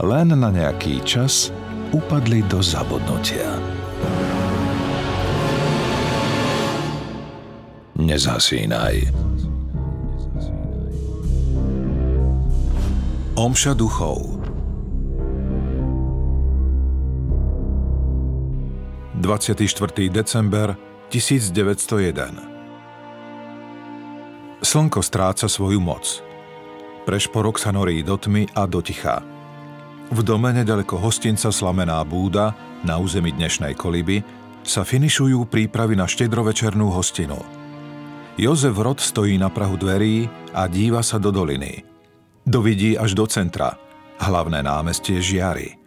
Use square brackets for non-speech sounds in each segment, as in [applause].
len na nejaký čas upadli do zabudnutia. Nezhasínaj. Omša duchov 24. december 1901 Slnko stráca svoju moc. Prešporok sa norí do tmy a do ticha. V dome nedaleko hostinca Slamená búda na území dnešnej koliby sa finišujú prípravy na štedrovečernú hostinu. Jozef Rod stojí na prahu dverí a díva sa do doliny. Dovidí až do centra. Hlavné námestie žiary.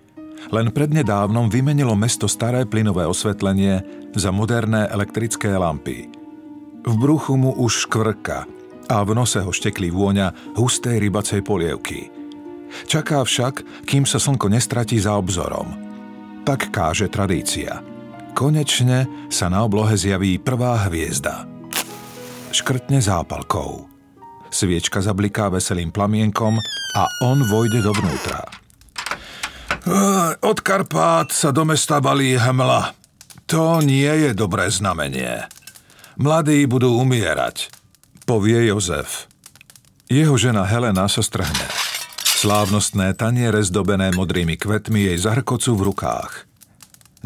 Len prednedávnom vymenilo mesto staré plynové osvetlenie za moderné elektrické lampy. V bruchu mu už škvrka a v nose ho šteklí vôňa hustej rybacej polievky – Čaká však, kým sa slnko nestratí za obzorom. Tak káže tradícia. Konečne sa na oblohe zjaví prvá hviezda. Škrtne zápalkou. Sviečka zabliká veselým plamienkom a on vojde dovnútra. Od Karpát sa do mesta balí hmla. To nie je dobré znamenie. Mladí budú umierať, povie Jozef. Jeho žena Helena sa strhne. Slávnostné taniere zdobené modrými kvetmi jej zahrkocu v rukách.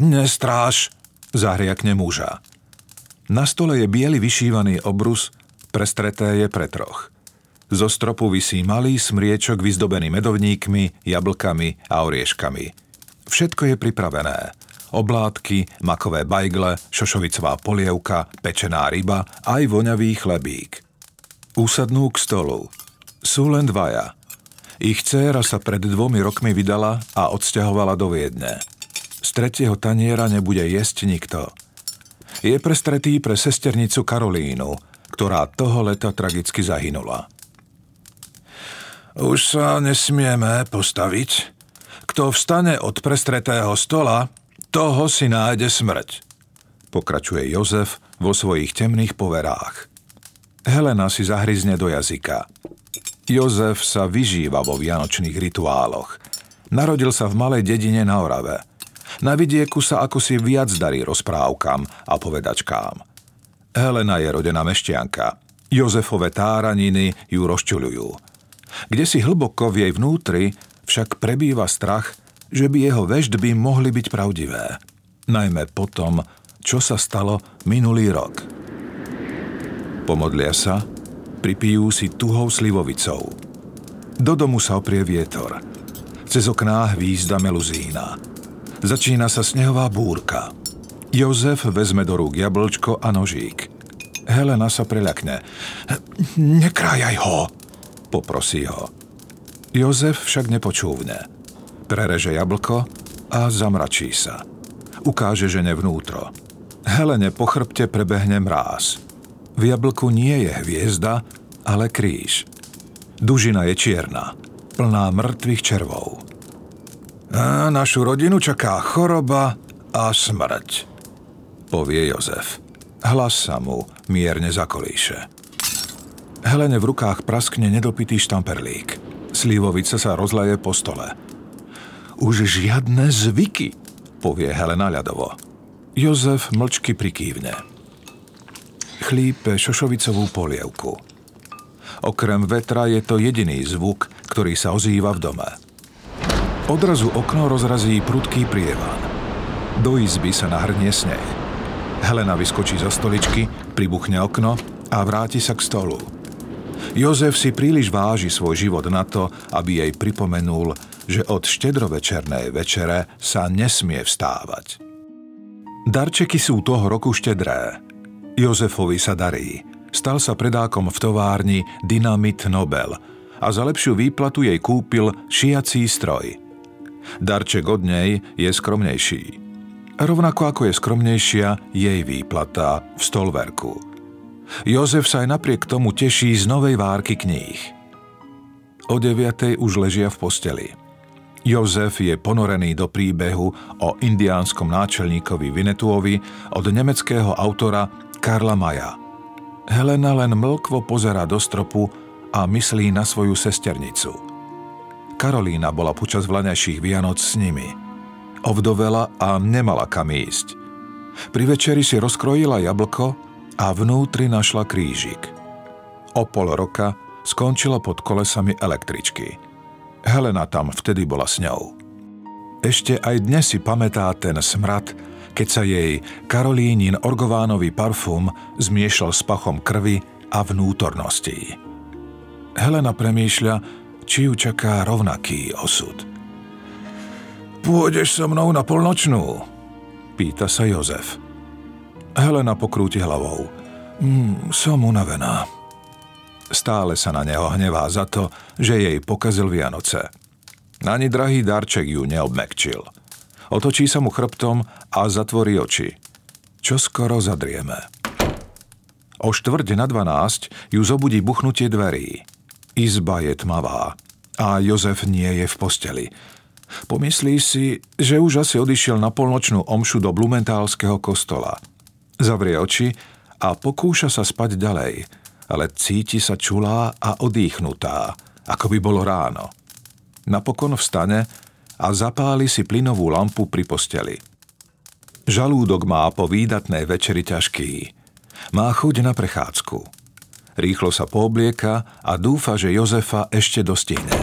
Nestráž, zahriakne muža. Na stole je biely vyšívaný obrus, prestreté je pre troch. Zo stropu visí malý smriečok vyzdobený medovníkmi, jablkami a orieškami. Všetko je pripravené. Oblátky, makové bajgle, šošovicová polievka, pečená ryba, aj voňavý chlebík. Usadnú k stolu. Sú len dvaja – ich dcéra sa pred dvomi rokmi vydala a odsťahovala do Viedne. Z tretieho taniera nebude jesť nikto. Je prestretý pre sesternicu Karolínu, ktorá toho leta tragicky zahynula. Už sa nesmieme postaviť. Kto vstane od prestretého stola, toho si nájde smrť, pokračuje Jozef vo svojich temných poverách. Helena si zahryzne do jazyka. Jozef sa vyžíva vo vianočných rituáloch. Narodil sa v malej dedine na Orave. Na vidieku sa ako si viac darí rozprávkam a povedačkám. Helena je rodená meštianka. Jozefove táraniny ju rozčuľujú. Kde si hlboko v jej vnútri však prebýva strach, že by jeho veždby mohli byť pravdivé. Najmä potom, čo sa stalo minulý rok. Pomodlia sa pripijú si tuhou slivovicou. Do domu sa oprie vietor. Cez okná hvízda meluzína. Začína sa snehová búrka. Jozef vezme do rúk jablčko a nožík. Helena sa preľakne. Nekrájaj ho, poprosí ho. Jozef však nepočúvne. Prereže jablko a zamračí sa. Ukáže žene vnútro. Helene po chrbte prebehne mráz. V jablku nie je hviezda, ale kríž. Dužina je čierna, plná mŕtvych červov. A našu rodinu čaká choroba a smrť, povie Jozef. Hlas sa mu mierne zakolíše. Helene v rukách praskne nedopitý štamperlík. Slivovica sa rozleje po stole. Už žiadne zvyky, povie Helena ľadovo. Jozef mlčky prikývne chlípe šošovicovú polievku. Okrem vetra je to jediný zvuk, ktorý sa ozýva v dome. Odrazu okno rozrazí prudký prievan. Do izby sa nahrnie sneh. Helena vyskočí zo stoličky, pribuchne okno a vráti sa k stolu. Jozef si príliš váži svoj život na to, aby jej pripomenul, že od štedrovečernej večere sa nesmie vstávať. Darčeky sú toho roku štedré. Jozefovi sa darí. Stal sa predákom v továrni Dynamit Nobel a za lepšiu výplatu jej kúpil šiací stroj. Darček od nej je skromnejší. Rovnako ako je skromnejšia jej výplata v stolverku. Jozef sa aj napriek tomu teší z novej várky kníh. O deviatej už ležia v posteli. Jozef je ponorený do príbehu o indiánskom náčelníkovi Vinetuovi od nemeckého autora Karla Maja. Helena len mlkvo pozera do stropu a myslí na svoju sesternicu. Karolína bola počas vlaňajších Vianoc s nimi. Ovdovela a nemala kam ísť. Pri večeri si rozkrojila jablko a vnútri našla krížik. O pol roka skončila pod kolesami električky – Helena tam vtedy bola s ňou. Ešte aj dnes si pamätá ten smrad, keď sa jej Karolínin orgovánový parfum zmiešal s pachom krvi a vnútorností. Helena premýšľa, či ju čaká rovnaký osud. Pôjdeš so mnou na polnočnú? Pýta sa Jozef. Helena pokrúti hlavou. Mm, som unavená. Stále sa na neho hnevá za to, že jej pokazil Vianoce. Ani drahý darček ju neobmekčil. Otočí sa mu chrbtom a zatvorí oči. Čo skoro zadrieme. O štvrť na dvanásť ju zobudí buchnutie dverí. Izba je tmavá a Jozef nie je v posteli. Pomyslí si, že už asi odišiel na polnočnú omšu do Blumentálskeho kostola. Zavrie oči a pokúša sa spať ďalej – ale cíti sa čulá a odýchnutá, ako by bolo ráno. Napokon vstane a zapáli si plynovú lampu pri posteli. Žalúdok má po výdatnej večeri ťažký. Má chuť na prechádzku. Rýchlo sa pooblieka a dúfa, že Jozefa ešte dostihne.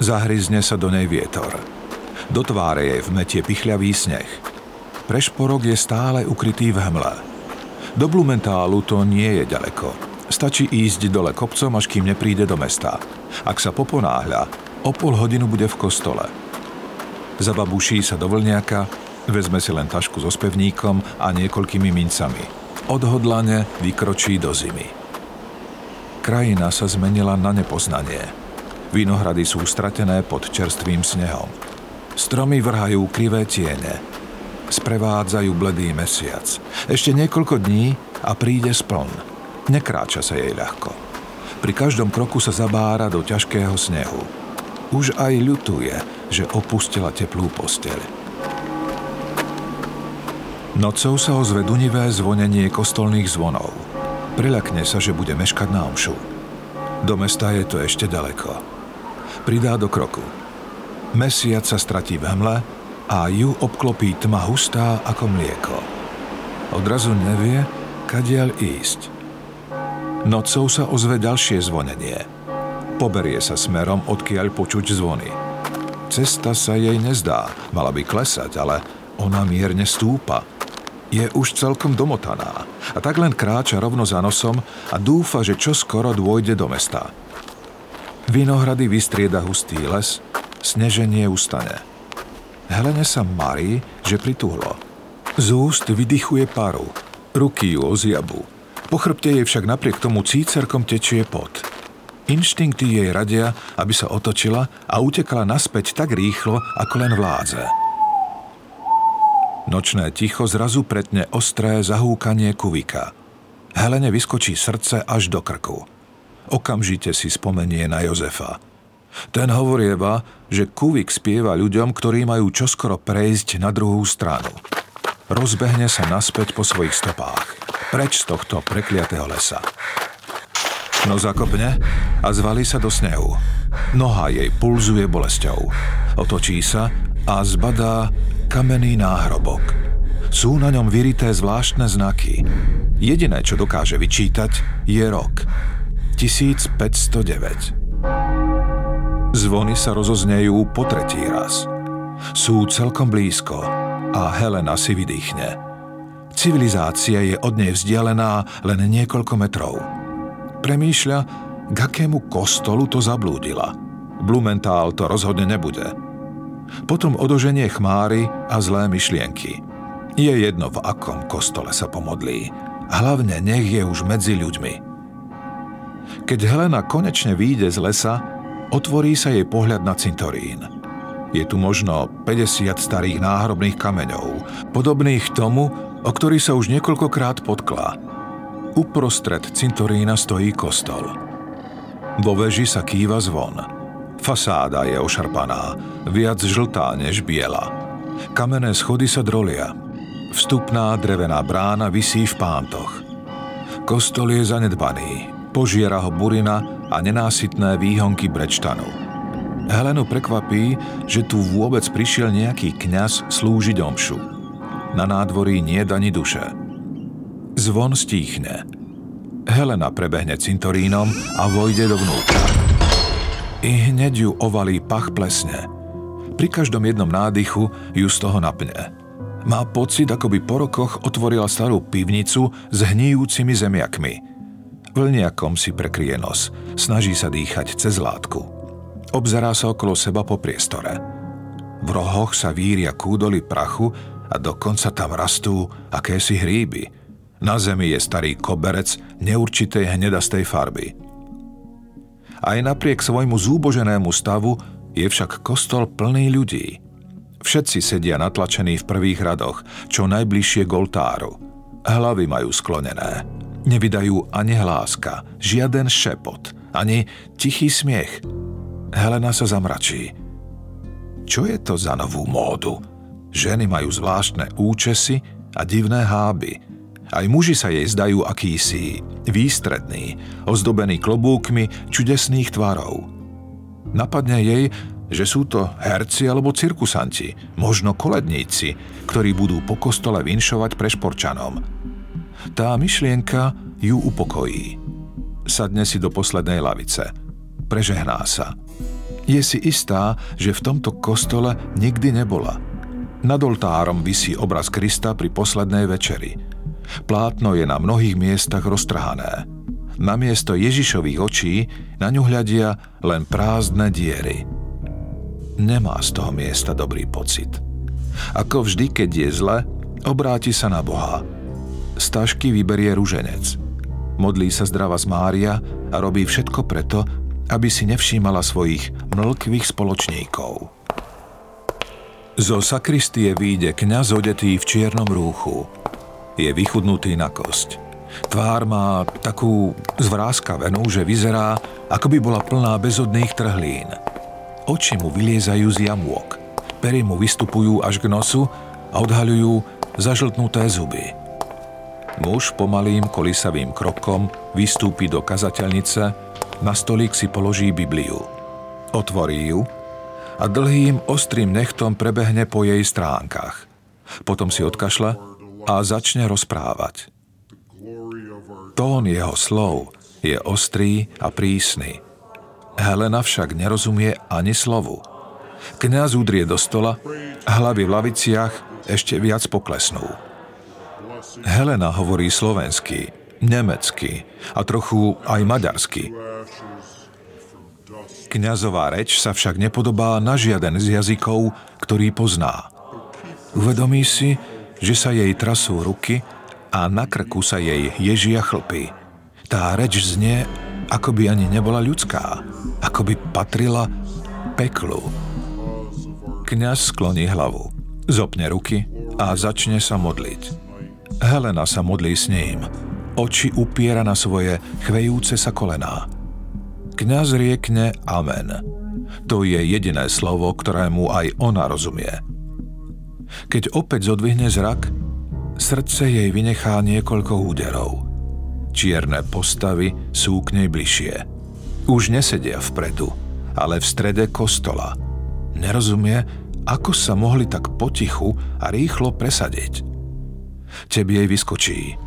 Zahryzne sa do nej vietor. Do tváre jej vmetie pichľavý sneh. Prešporok je stále ukrytý v hmle. Do Blumentálu to nie je ďaleko. Stačí ísť dole kopcom, až kým nepríde do mesta. Ak sa poponáhľa, o pol hodinu bude v kostole. Zababuší sa do vlniaka, vezme si len tašku so spevníkom a niekoľkými mincami. Odhodlane vykročí do zimy. Krajina sa zmenila na nepoznanie. Vinohrady sú stratené pod čerstvým snehom. Stromy vrhajú krivé tiene, sprevádzajú bledý mesiac. Ešte niekoľko dní a príde spln. Nekráča sa jej ľahko. Pri každom kroku sa zabára do ťažkého snehu. Už aj ľutuje, že opustila teplú posteľ. Nocou sa ozve dunivé zvonenie kostolných zvonov. Priľakne sa, že bude meškať na omšu. Do mesta je to ešte ďaleko. Pridá do kroku. Mesiac sa stratí v hmle a ju obklopí tma hustá ako mlieko. Odrazu nevie, kadiaľ ísť. Nocou sa ozve ďalšie zvonenie. Poberie sa smerom, odkiaľ počuť zvony. Cesta sa jej nezdá, mala by klesať, ale ona mierne stúpa. Je už celkom domotaná a tak len kráča rovno za nosom a dúfa, že čo skoro dôjde do mesta. Vinohrady vystrieda hustý les, sneženie ustane. Helene sa marí, že pritúhlo. Z úst vydychuje paru, ruky ju oziabu. Po chrbte jej však napriek tomu cícerkom tečie pot. Inštinkty jej radia, aby sa otočila a utekala naspäť tak rýchlo, ako len vládze. Nočné ticho zrazu pretne ostré zahúkanie kuvika. Helene vyskočí srdce až do krku. Okamžite si spomenie na Jozefa. Ten hovorieva, že Kuvik spieva ľuďom, ktorí majú čoskoro prejsť na druhú stranu. Rozbehne sa naspäť po svojich stopách, preč z tohto prekliatého lesa. No zakopne a zvalí sa do snehu. Noha jej pulzuje bolesťou. Otočí sa a zbadá kamenný náhrobok. Sú na ňom vyrité zvláštne znaky. Jediné, čo dokáže vyčítať, je rok. 1509. Zvony sa rozoznejú po tretí raz. Sú celkom blízko a Helena si vydýchne. Civilizácia je od nej vzdialená len niekoľko metrov. Premýšľa, k akému kostolu to zablúdila. Blumentál to rozhodne nebude. Potom odoženie chmáry a zlé myšlienky. Je jedno, v akom kostole sa pomodlí. Hlavne nech je už medzi ľuďmi. Keď Helena konečne výjde z lesa, Otvorí sa jej pohľad na cintorín. Je tu možno 50 starých náhrobných kameňov, podobných tomu, o ktorý sa už niekoľkokrát podklá. Uprostred cintorína stojí kostol. Vo veži sa kýva zvon. Fasáda je ošarpaná, viac žltá než biela. Kamenné schody sa drolia. Vstupná drevená brána visí v pántoch. Kostol je zanedbaný, požiera ho burina a nenásytné výhonky brečtanu. Helenu prekvapí, že tu vôbec prišiel nejaký kňaz slúžiť omšu. Na nádvorí nie ani duše. Zvon stíchne. Helena prebehne cintorínom a vojde dovnútra. I hneď ju ovalí pach plesne. Pri každom jednom nádychu ju z toho napne. Má pocit, ako by po rokoch otvorila starú pivnicu s hníjúcimi zemiakmi. Vlniakom si prekrie nos. Snaží sa dýchať cez látku. Obzerá sa okolo seba po priestore. V rohoch sa víria kúdoly prachu a dokonca tam rastú akési hríby. Na zemi je starý koberec neurčitej hnedastej farby. Aj napriek svojmu zúboženému stavu je však kostol plný ľudí. Všetci sedia natlačení v prvých radoch, čo najbližšie k oltáru. Hlavy majú sklonené. Nevydajú ani hláska, žiaden šepot, ani tichý smiech. Helena sa zamračí. Čo je to za novú módu? Ženy majú zvláštne účesy a divné háby. Aj muži sa jej zdajú akýsi výstredný, ozdobený klobúkmi čudesných tvarov. Napadne jej, že sú to herci alebo cirkusanti, možno koledníci, ktorí budú po kostole vinšovať prešporčanom. Tá myšlienka ju upokojí. Sadne si do poslednej lavice. Prežehná sa. Je si istá, že v tomto kostole nikdy nebola. Nad oltárom visí obraz Krista pri poslednej večeri. Plátno je na mnohých miestach roztrhané. Namiesto Ježišových očí na ňu hľadia len prázdne diery. Nemá z toho miesta dobrý pocit. Ako vždy, keď je zle, obráti sa na Boha. Z tašky vyberie ruženec. Modlí sa zdrava z Mária a robí všetko preto, aby si nevšímala svojich mlkvých spoločníkov. Zo sakristie výjde kňaz odetý v čiernom rúchu. Je vychudnutý na kosť. Tvár má takú zvráskavenú, že vyzerá, ako by bola plná bezodných trhlín. Oči mu vyliezajú z jamôk. Pery mu vystupujú až k nosu a odhaľujú zažltnuté zuby. Muž pomalým kolisavým krokom vystúpi do kazateľnice na stolík si položí Bibliu. Otvorí ju a dlhým, ostrým nechtom prebehne po jej stránkach. Potom si odkašle a začne rozprávať. Tón jeho slov je ostrý a prísny. Helena však nerozumie ani slovu. Kňaz udrie do stola, hlavy v laviciach ešte viac poklesnú. Helena hovorí slovensky, nemecky a trochu aj maďarsky. Kňazová reč sa však nepodobá na žiaden z jazykov, ktorý pozná. Uvedomí si, že sa jej trasú ruky a na krku sa jej ježia chlpy. Tá reč znie, ako by ani nebola ľudská, ako by patrila peklu. Kňaz skloní hlavu, zopne ruky a začne sa modliť. Helena sa modlí s ním, oči upiera na svoje chvejúce sa kolená. Kňaz riekne Amen. To je jediné slovo, ktorému aj ona rozumie. Keď opäť zodvihne zrak, srdce jej vynechá niekoľko úderov. Čierne postavy sú k nej bližšie. Už nesedia vpredu, ale v strede kostola. Nerozumie, ako sa mohli tak potichu a rýchlo presadiť. Tebe jej vyskočí –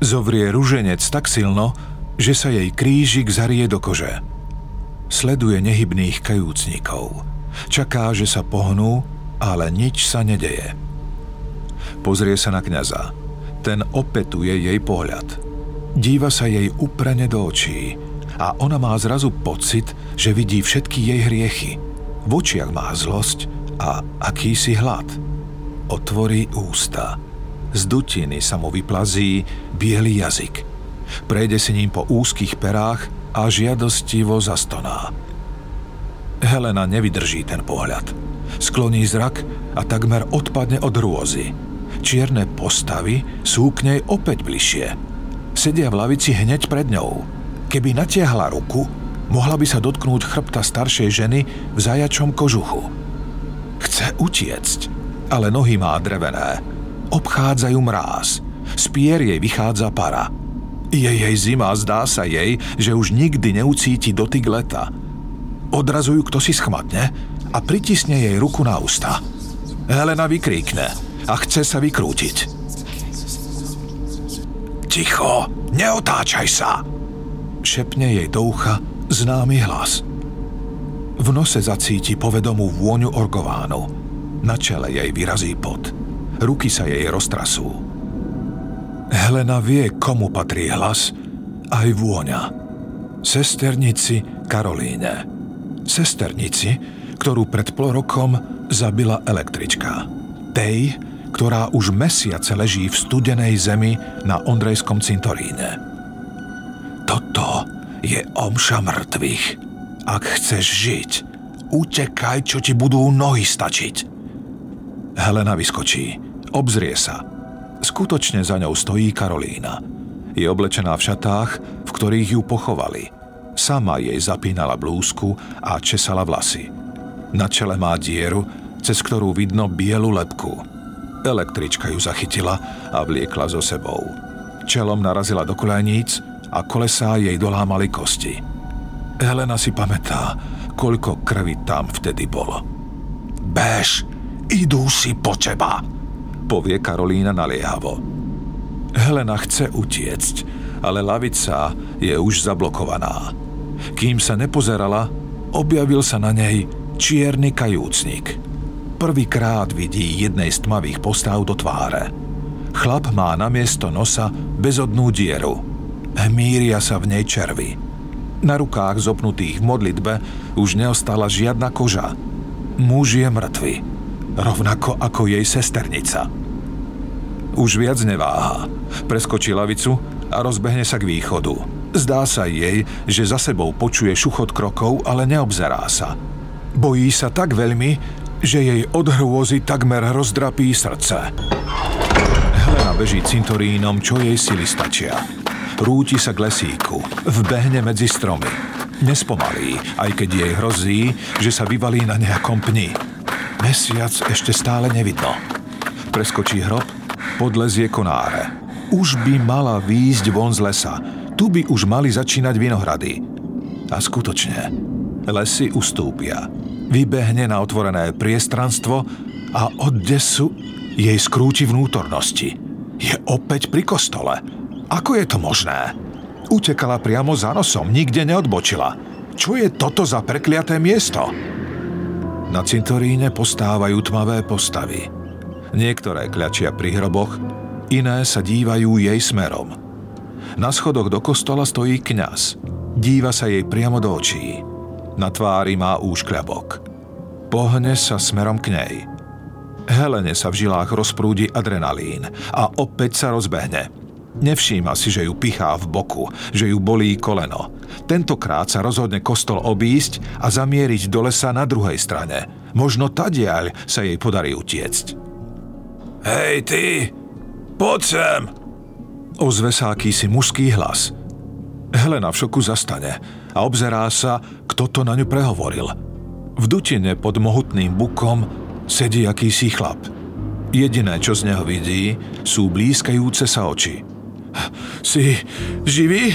Zovrie ruženec tak silno, že sa jej krížik zarie do kože. Sleduje nehybných kajúcnikov. Čaká, že sa pohnú, ale nič sa nedeje. Pozrie sa na kňaza. Ten opetuje jej pohľad. Díva sa jej uprene do očí a ona má zrazu pocit, že vidí všetky jej hriechy. V očiach má zlosť a akýsi hlad. Otvorí ústa z dutiny sa mu vyplazí biely jazyk. Prejde si ním po úzkých perách a žiadostivo zastoná. Helena nevydrží ten pohľad. Skloní zrak a takmer odpadne od rôzy. Čierne postavy sú k nej opäť bližšie. Sedia v lavici hneď pred ňou. Keby natiahla ruku, mohla by sa dotknúť chrbta staršej ženy v zajačom kožuchu. Chce utiecť, ale nohy má drevené. Obchádzajú mráz. Z pier jej vychádza para. Je jej zima, zdá sa jej, že už nikdy neucíti dotyk leta. Odrazu ju kto si schmatne a pritisne jej ruku na ústa. Helena vykríkne a chce sa vykrútiť. Ticho, neotáčaj sa! Šepne jej do ucha známy hlas. V nose zacíti povedomú vôňu orgovánu. Na čele jej vyrazí pot. Ruky sa jej roztrasú. Helena vie, komu patrí hlas, aj vôňa. Sesternici Karolíne. Sesternici, ktorú pred pol rokom zabila električka. Tej, ktorá už mesiace leží v studenej zemi na Ondrejskom cintoríne. Toto je omša mŕtvych. Ak chceš žiť, utekaj, čo ti budú nohy stačiť. Helena vyskočí, obzrie sa – Skutočne za ňou stojí Karolína. Je oblečená v šatách, v ktorých ju pochovali. Sama jej zapínala blúzku a česala vlasy. Na čele má dieru, cez ktorú vidno bielu lepku. Električka ju zachytila a vliekla so sebou. Čelom narazila do koleníc a kolesá jej dolámali kosti. Helena si pamätá, koľko krvi tam vtedy bolo. Bež, idú si po teba! povie Karolína naliehavo. Helena chce utiecť, ale lavica je už zablokovaná. Kým sa nepozerala, objavil sa na nej čierny kajúcnik. Prvýkrát vidí jednej z tmavých postav do tváre. Chlap má na miesto nosa bezodnú dieru. Hmíria sa v nej červy. Na rukách zopnutých v modlitbe už neostala žiadna koža. Muž je mŕtvy, rovnako ako jej sesternica. Už viac neváha. Preskočí lavicu a rozbehne sa k východu. Zdá sa jej, že za sebou počuje šuchot krokov, ale neobzerá sa. Bojí sa tak veľmi, že jej od hrôzy takmer rozdrapí srdce. Helena beží cintorínom, čo jej sily stačia. Rúti sa k lesíku, vbehne medzi stromy. Nespomalí, aj keď jej hrozí, že sa vyvalí na nejakom pni. Mesiac ešte stále nevidno. Preskočí hrob podlezie konáre. Už by mala výjsť von z lesa. Tu by už mali začínať vinohrady. A skutočne, lesy ustúpia. Vybehne na otvorené priestranstvo a od desu jej skrúti vnútornosti. Je opäť pri kostole. Ako je to možné? Utekala priamo za nosom, nikde neodbočila. Čo je toto za prekliaté miesto? Na cintoríne postávajú tmavé postavy – Niektoré kľačia pri hroboch, iné sa dívajú jej smerom. Na schodoch do kostola stojí kňaz. Díva sa jej priamo do očí. Na tvári má úškľabok. Pohne sa smerom k nej. Helene sa v žilách rozprúdi adrenalín a opäť sa rozbehne. Nevšíma si, že ju pichá v boku, že ju bolí koleno. Tentokrát sa rozhodne kostol obísť a zamieriť do lesa na druhej strane. Možno tadiaľ sa jej podarí utiecť. Hej ty, poď sem! Ozve sa akýsi mužský hlas. Helena v šoku zastane a obzerá sa, kto to na ňu prehovoril. V dutine pod mohutným bukom sedí akýsi chlap. Jediné, čo z neho vidí, sú blízkajúce sa oči. Si živý?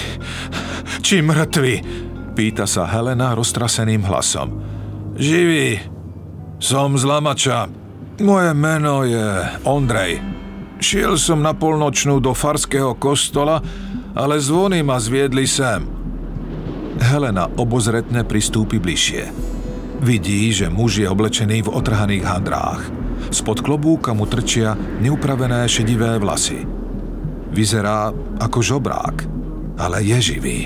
Či mŕtvy? Pýta sa Helena roztraseným hlasom. Živý. Som z Lamača. Moje meno je Ondrej. Šiel som na polnočnú do farského kostola, ale zvony ma zviedli sem. Helena obozretne pristúpi bližšie. Vidí, že muž je oblečený v otrhaných handrách. Spod klobúka mu trčia neupravené šedivé vlasy. Vyzerá ako žobrák, ale je živý.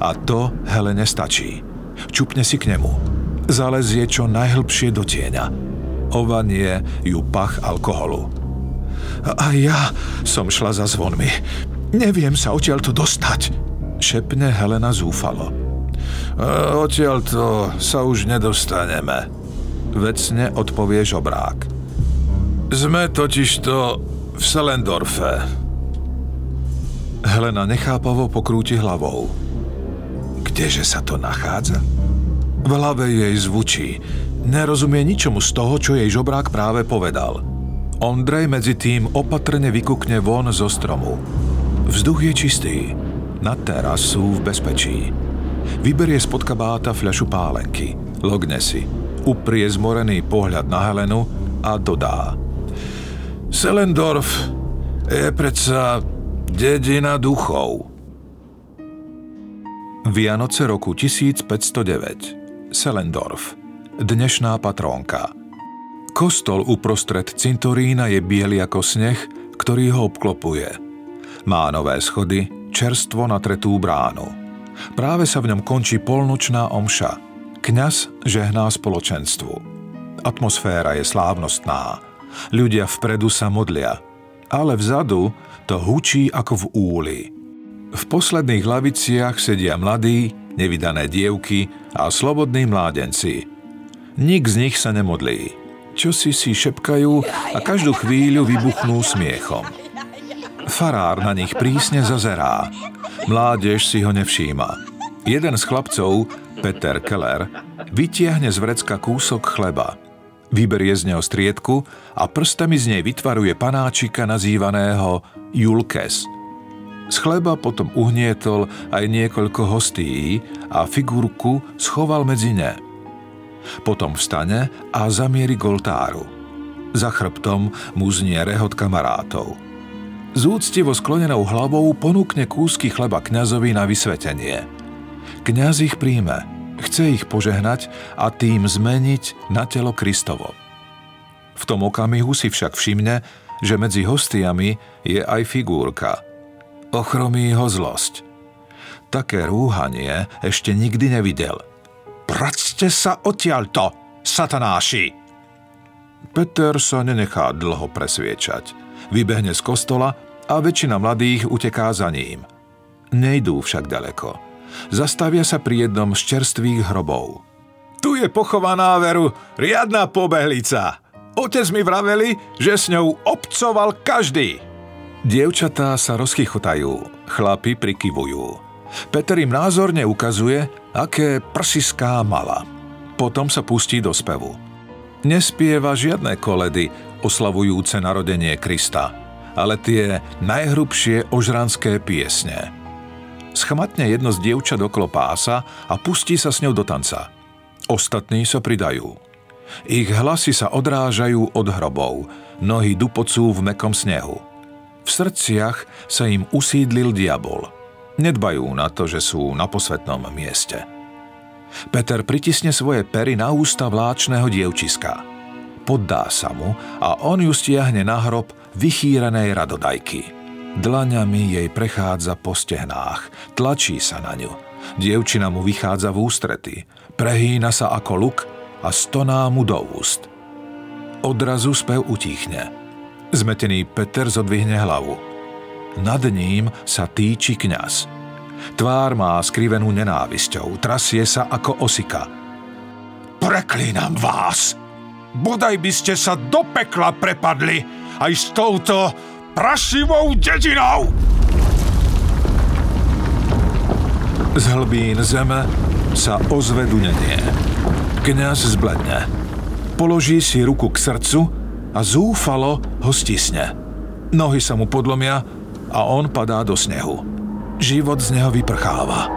A to Helene stačí. Čupne si k nemu. Zalezie čo najhlbšie do tieňa ovanie ju pach alkoholu. A ja som šla za zvonmi. Neviem sa odtiaľ to dostať, šepne Helena zúfalo. Odtiaľ to sa už nedostaneme. vecne odpovie žobrák. Sme totižto v Selendorfe. Helena nechápavo pokrúti hlavou. Kdeže sa to nachádza? V hlave jej zvučí. Nerozumie ničomu z toho, čo jej žobrák práve povedal. Ondrej medzi tým opatrne vykukne von zo stromu. Vzduch je čistý. Na teraz v bezpečí. Vyberie spod kabáta fľašu pálenky. Logne si. Uprie zmorený pohľad na Helenu a dodá. Selendorf je predsa dedina duchov. Vianoce roku 1509. Selendorf. Dnešná patrónka. Kostol uprostred cintorína je biely ako sneh, ktorý ho obklopuje. Má nové schody, čerstvo natretú bránu. Práve sa v ňom končí polnočná omša. Kňaz žehná spoločenstvu. Atmosféra je slávnostná. Ľudia vpredu sa modlia, ale vzadu to hučí ako v úli. V posledných laviciach sedia mladí, nevydané dievky a slobodní mládenci. Nik z nich sa nemodlí. Čo si si šepkajú a každú chvíľu vybuchnú smiechom. Farár na nich prísne zazerá. Mládež si ho nevšíma. Jeden z chlapcov, Peter Keller, vytiahne z vrecka kúsok chleba. Vyberie z neho striedku a prstami z nej vytvaruje panáčika nazývaného Julkes – z chleba potom uhnietol aj niekoľko hostí a figurku schoval medzi ne. Potom vstane a zamierí k oltáru. Za chrbtom mu znie rehot kamarátov. Z úctivo sklonenou hlavou ponúkne kúsky chleba kňazovi na vysvetenie. Kňaz ich príjme, chce ich požehnať a tým zmeniť na telo Kristovo. V tom okamihu si však všimne, že medzi hostiami je aj figurka – ochromí ho zlosť. Také rúhanie ešte nikdy nevidel. Practe sa odtiaľto, satanáši! Peter sa nenechá dlho presviečať. Vybehne z kostola a väčšina mladých uteká za ním. Nejdú však ďaleko. Zastavia sa pri jednom z čerstvých hrobov. Tu je pochovaná veru riadna pobehlica. Otec mi vraveli, že s ňou obcoval každý. Dievčatá sa rozchychotajú, chlapi prikyvujú. Peter im názorne ukazuje, aké prsiská mala. Potom sa pustí do spevu. Nespieva žiadne koledy oslavujúce narodenie Krista, ale tie najhrubšie ožranské piesne. Schmatne jedno z dievčat okolo pása a pustí sa s ňou do tanca. Ostatní sa pridajú. Ich hlasy sa odrážajú od hrobov, nohy dupocú v mekom snehu – v srdciach sa im usídlil diabol. Nedbajú na to, že sú na posvetnom mieste. Peter pritisne svoje pery na ústa vláčného dievčiska. Poddá sa mu a on ju stiahne na hrob vychýrenej radodajky. Dlaňami jej prechádza po stehnách, tlačí sa na ňu. Dievčina mu vychádza v ústrety, prehýna sa ako luk a stoná mu do úst. Odrazu spev utíchne – Zmetený Peter zodvihne hlavu. Nad ním sa týči kňaz. Tvár má skrivenú nenávisťou, trasie sa ako osika. Preklínam vás! Bodaj by ste sa do pekla prepadli aj s touto prašivou dedinou! Z hlbín zeme sa ozve dunenie. Kňaz zbledne. Položí si ruku k srdcu a zúfalo ho stisne. Nohy sa mu podlomia a on padá do snehu. Život z neho vyprcháva.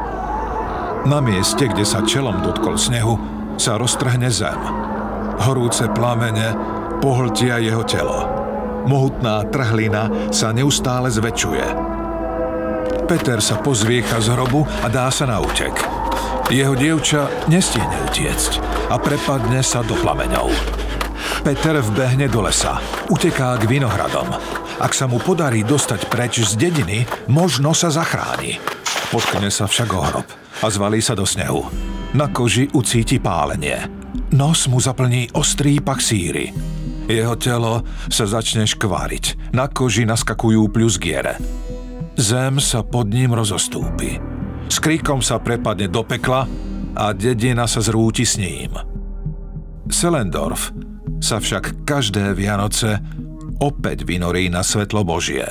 Na mieste, kde sa čelom dotkol snehu, sa roztrhne zem. Horúce plamene pohltia jeho telo. Mohutná trhlina sa neustále zväčšuje. Peter sa pozviecha z hrobu a dá sa na útek. Jeho dievča nestihne utiecť a prepadne sa do plameňov. Peter vbehne do lesa. Uteká k vinohradom. Ak sa mu podarí dostať preč z dediny, možno sa zachráni. Potkne sa však o hrob a zvalí sa do snehu. Na koži ucíti pálenie. Nos mu zaplní ostrý pach síry. Jeho telo sa začne škváriť. Na koži naskakujú pľusgiere. Zem sa pod ním rozostúpi. S kríkom sa prepadne do pekla a dedina sa zrúti s ním. Selendorf sa však každé Vianoce opäť vynorí na svetlo Božie.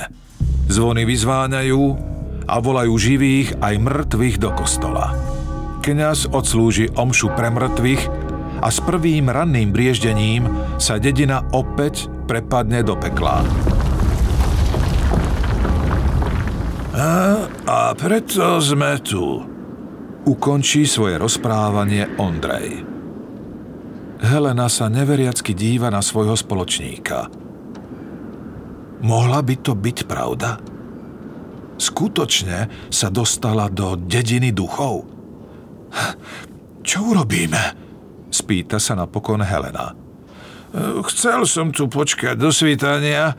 Zvony vyzváňajú a volajú živých aj mŕtvych do kostola. Kňaz odslúži omšu pre mŕtvych a s prvým ranným brieždením sa dedina opäť prepadne do pekla. A, a preto sme tu. Ukončí svoje rozprávanie Ondrej. Helena sa neveriacky díva na svojho spoločníka. Mohla by to byť pravda? Skutočne sa dostala do dediny duchov? Čo urobíme? Spýta sa napokon Helena. Chcel som tu počkať do svítania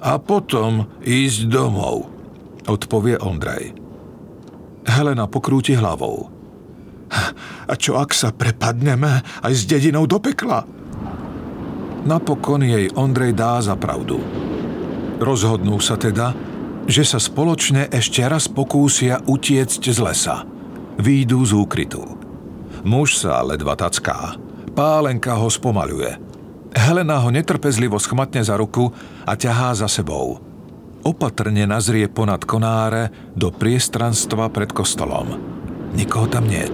a potom ísť domov, odpovie Ondrej. Helena pokrúti hlavou. A čo ak sa prepadneme aj s dedinou do pekla? Napokon jej Ondrej dá za pravdu. Rozhodnú sa teda, že sa spoločne ešte raz pokúsia utiecť z lesa. Výjdu z úkrytu. Muž sa ledva tacká. Pálenka ho spomaluje. Helena ho netrpezlivo schmatne za ruku a ťahá za sebou. Opatrne nazrie ponad konáre do priestranstva pred kostolom. Nikoho tam niet.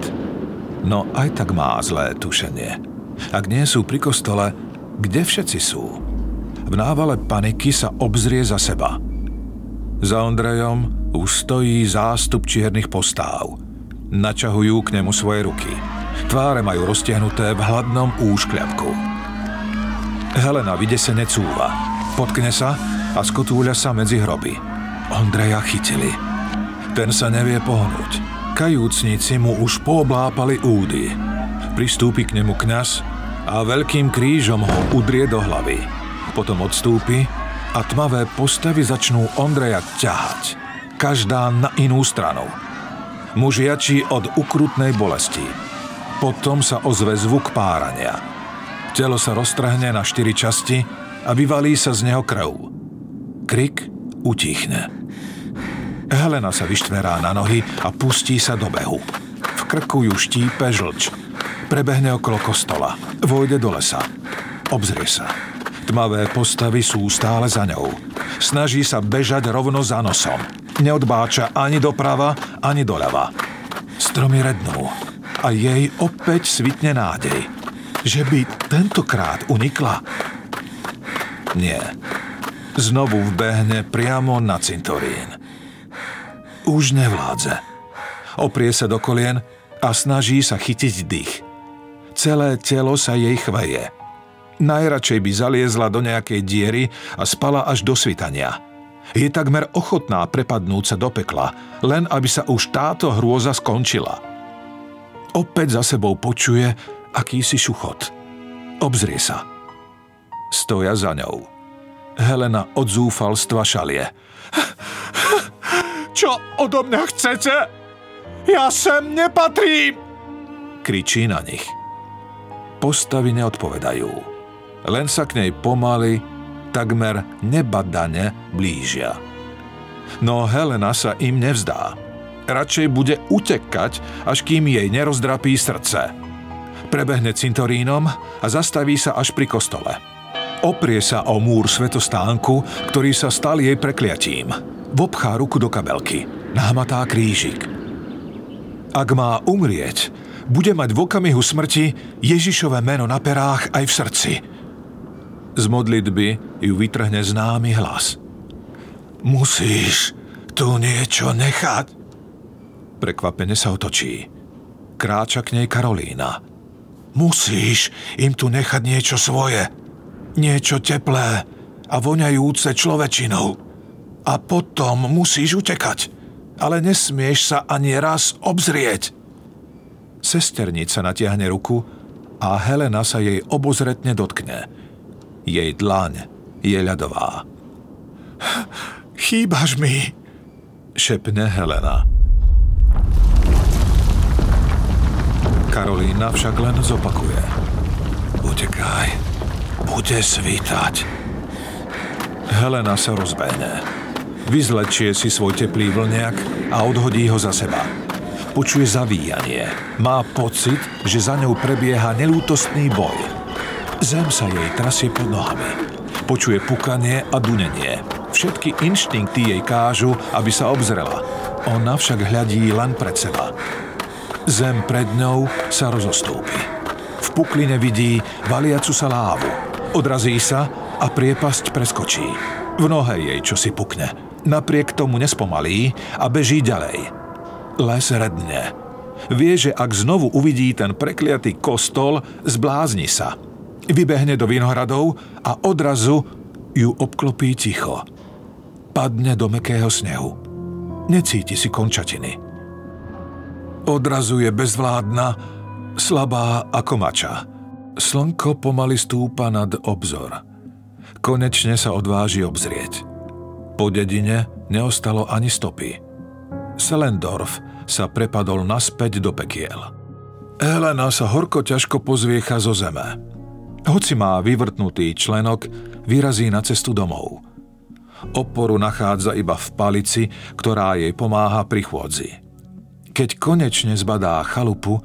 No aj tak má zlé tušenie. Ak nie sú pri kostole, kde všetci sú? V návale paniky sa obzrie za seba. Za Ondrejom už stojí zástup čiernych postáv. Načahujú k nemu svoje ruky. Tváre majú roztiahnuté v hladnom úškľavku. Helena vydesene cúva. Potkne sa a skotúľa sa medzi hroby. Ondreja chytili. Ten sa nevie pohnúť. Kajúcnici mu už pooblápali údy. Pristúpi k nemu kňaz a veľkým krížom ho udrie do hlavy. Potom odstúpi a tmavé postavy začnú Ondreja ťahať. Každá na inú stranu. Muž jačí od ukrutnej bolesti. Potom sa ozve zvuk párania. Telo sa roztrhne na štyri časti a vyvalí sa z neho krv. Krik utichne. Helena sa vyštverá na nohy a pustí sa do behu. V krku ju štípe žlč. Prebehne okolo kostola. Vojde do lesa. Obzrie sa. Tmavé postavy sú stále za ňou. Snaží sa bežať rovno za nosom. Neodbáča ani doprava, ani doľava. Stromy rednú a jej opäť svitne nádej, že by tentokrát unikla. Nie. Znovu vbehne priamo na cintorín už nevládze. Oprie sa do kolien a snaží sa chytiť dých. Celé telo sa jej chveje. Najradšej by zaliezla do nejakej diery a spala až do svitania. Je takmer ochotná prepadnúť sa do pekla, len aby sa už táto hrôza skončila. Opäť za sebou počuje akýsi šuchot. Obzrie sa. Stoja za ňou. Helena od zúfalstva šalie. [laughs] Čo odo mňa chcete? Ja sem nepatrím! Kričí na nich. Postavy neodpovedajú. Len sa k nej pomaly, takmer nebadane blížia. No Helena sa im nevzdá. Radšej bude utekať, až kým jej nerozdrapí srdce. Prebehne cintorínom a zastaví sa až pri kostole. Oprie sa o múr svetostánku, ktorý sa stal jej prekliatím vobchá ruku do kabelky, nahmatá krížik. Ak má umrieť, bude mať v okamihu smrti Ježišové meno na perách aj v srdci. Z modlitby ju vytrhne známy hlas. Musíš tu niečo nechať. Prekvapene sa otočí. Kráča k nej Karolína. Musíš im tu nechať niečo svoje. Niečo teplé a voňajúce človečinou a potom musíš utekať. Ale nesmieš sa ani raz obzrieť. Sesternica natiahne ruku a Helena sa jej obozretne dotkne. Jej dlaň je ľadová. Chýbaš mi, šepne Helena. Karolína však len zopakuje. Utekaj, bude svítať. Helena sa rozbehne. Vyzlečie si svoj teplý vlniak a odhodí ho za seba. Počuje zavíjanie. Má pocit, že za ňou prebieha nelútostný boj. Zem sa jej trasie pod nohami. Počuje pukanie a dunenie. Všetky inštinkty jej kážu, aby sa obzrela. Ona však hľadí len pred seba. Zem pred ňou sa rozostúpi. V pukline vidí valiacu sa lávu. Odrazí sa a priepasť preskočí. V nohe jej čo si pukne. Napriek tomu nespomalí a beží ďalej. Les redne. Vie, že ak znovu uvidí ten prekliatý kostol, zblázni sa. Vybehne do vinohradov a odrazu ju obklopí ticho. Padne do mekého snehu. Necíti si končatiny. Odrazu je bezvládna, slabá ako mača. Slnko pomaly stúpa nad obzor. Konečne sa odváži obzrieť. Po dedine neostalo ani stopy. Selendorf sa prepadol naspäť do pekiel. Helena sa horko ťažko pozviecha zo zeme. Hoci má vyvrtnutý členok, vyrazí na cestu domov. Oporu nachádza iba v palici, ktorá jej pomáha pri chôdzi. Keď konečne zbadá chalupu,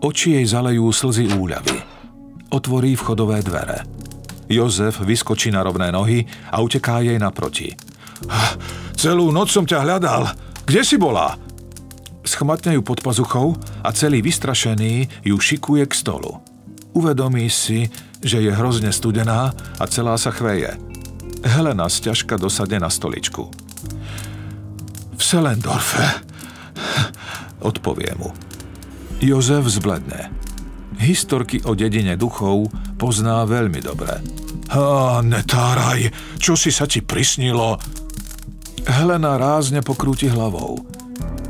oči jej zalejú slzy úľavy. Otvorí vchodové dvere. Jozef vyskočí na rovné nohy a uteká jej naproti. Celú noc som ťa hľadal. Kde si bola? Schmatne ju pod pazuchou a celý vystrašený ju šikuje k stolu. Uvedomí si, že je hrozne studená a celá sa chveje. Helena sťažka dosadne na stoličku. V Selendorfe, odpovie mu. Jozef zbledne. Historky o dedine duchov pozná veľmi dobre. Á, netáraj, čo si sa ti prisnilo? Helena rázne pokrúti hlavou.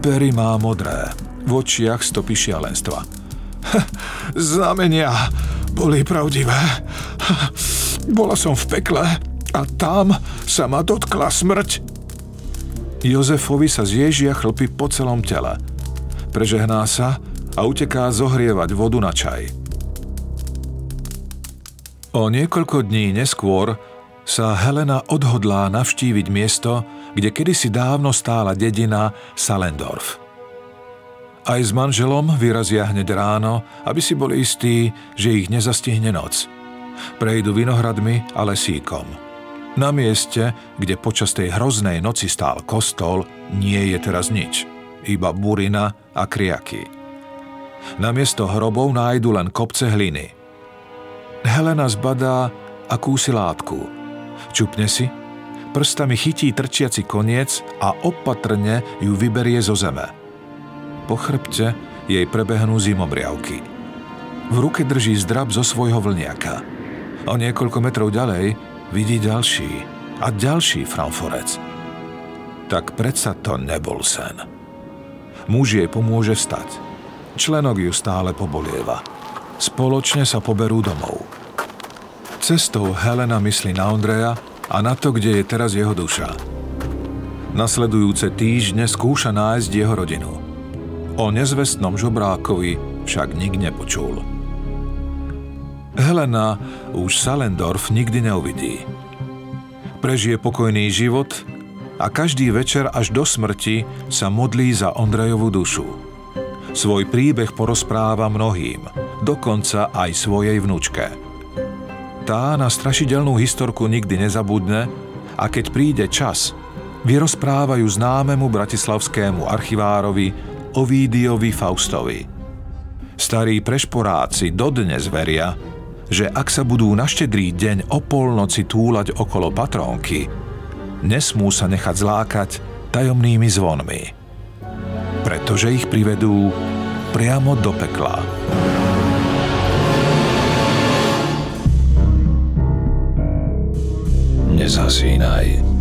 Pery má modré, v očiach stopy šialenstva. Znamenia boli pravdivé. Bola som v pekle a tam sa ma dotkla smrť. Jozefovi sa zježia chlpy po celom tele. Prežehná sa a uteká zohrievať vodu na čaj. O niekoľko dní neskôr sa Helena odhodlá navštíviť miesto, kde kedysi dávno stála dedina Salendorf. Aj s manželom vyrazia hneď ráno, aby si boli istí, že ich nezastihne noc. Prejdu vinohradmi a lesíkom. Na mieste, kde počas tej hroznej noci stál kostol, nie je teraz nič. Iba burina a kriaky. Namiesto hrobov nájdu len kopce hliny – Helena zbadá akúsi látku. Čupne si, prstami chytí trčiaci koniec a opatrne ju vyberie zo zeme. Po chrbte jej prebehnú zimobriavky. V ruke drží zdrab zo svojho vlniaka. O niekoľko metrov ďalej vidí ďalší a ďalší framforec. Tak predsa to nebol sen. Muž jej pomôže vstať. Členok ju stále pobolieva. Spoločne sa poberú domov. Cestou Helena myslí na Ondreja a na to, kde je teraz jeho duša. Nasledujúce týždne skúša nájsť jeho rodinu. O nezvestnom žobrákovi však nik nepočul. Helena už Salendorf nikdy neuvidí. Prežije pokojný život a každý večer až do smrti sa modlí za Ondrejovú dušu. Svoj príbeh porozpráva mnohým, dokonca aj svojej vnúčke. Tá na strašidelnú historku nikdy nezabudne a keď príde čas, vyrozprávajú známemu bratislavskému archivárovi Ovídiovi Faustovi. Starí prešporáci dodnes veria, že ak sa budú na štedrý deň o polnoci túlať okolo patrónky, nesmú sa nechať zlákať tajomnými zvonmi, pretože ich privedú priamo do pekla. nezhasínaj.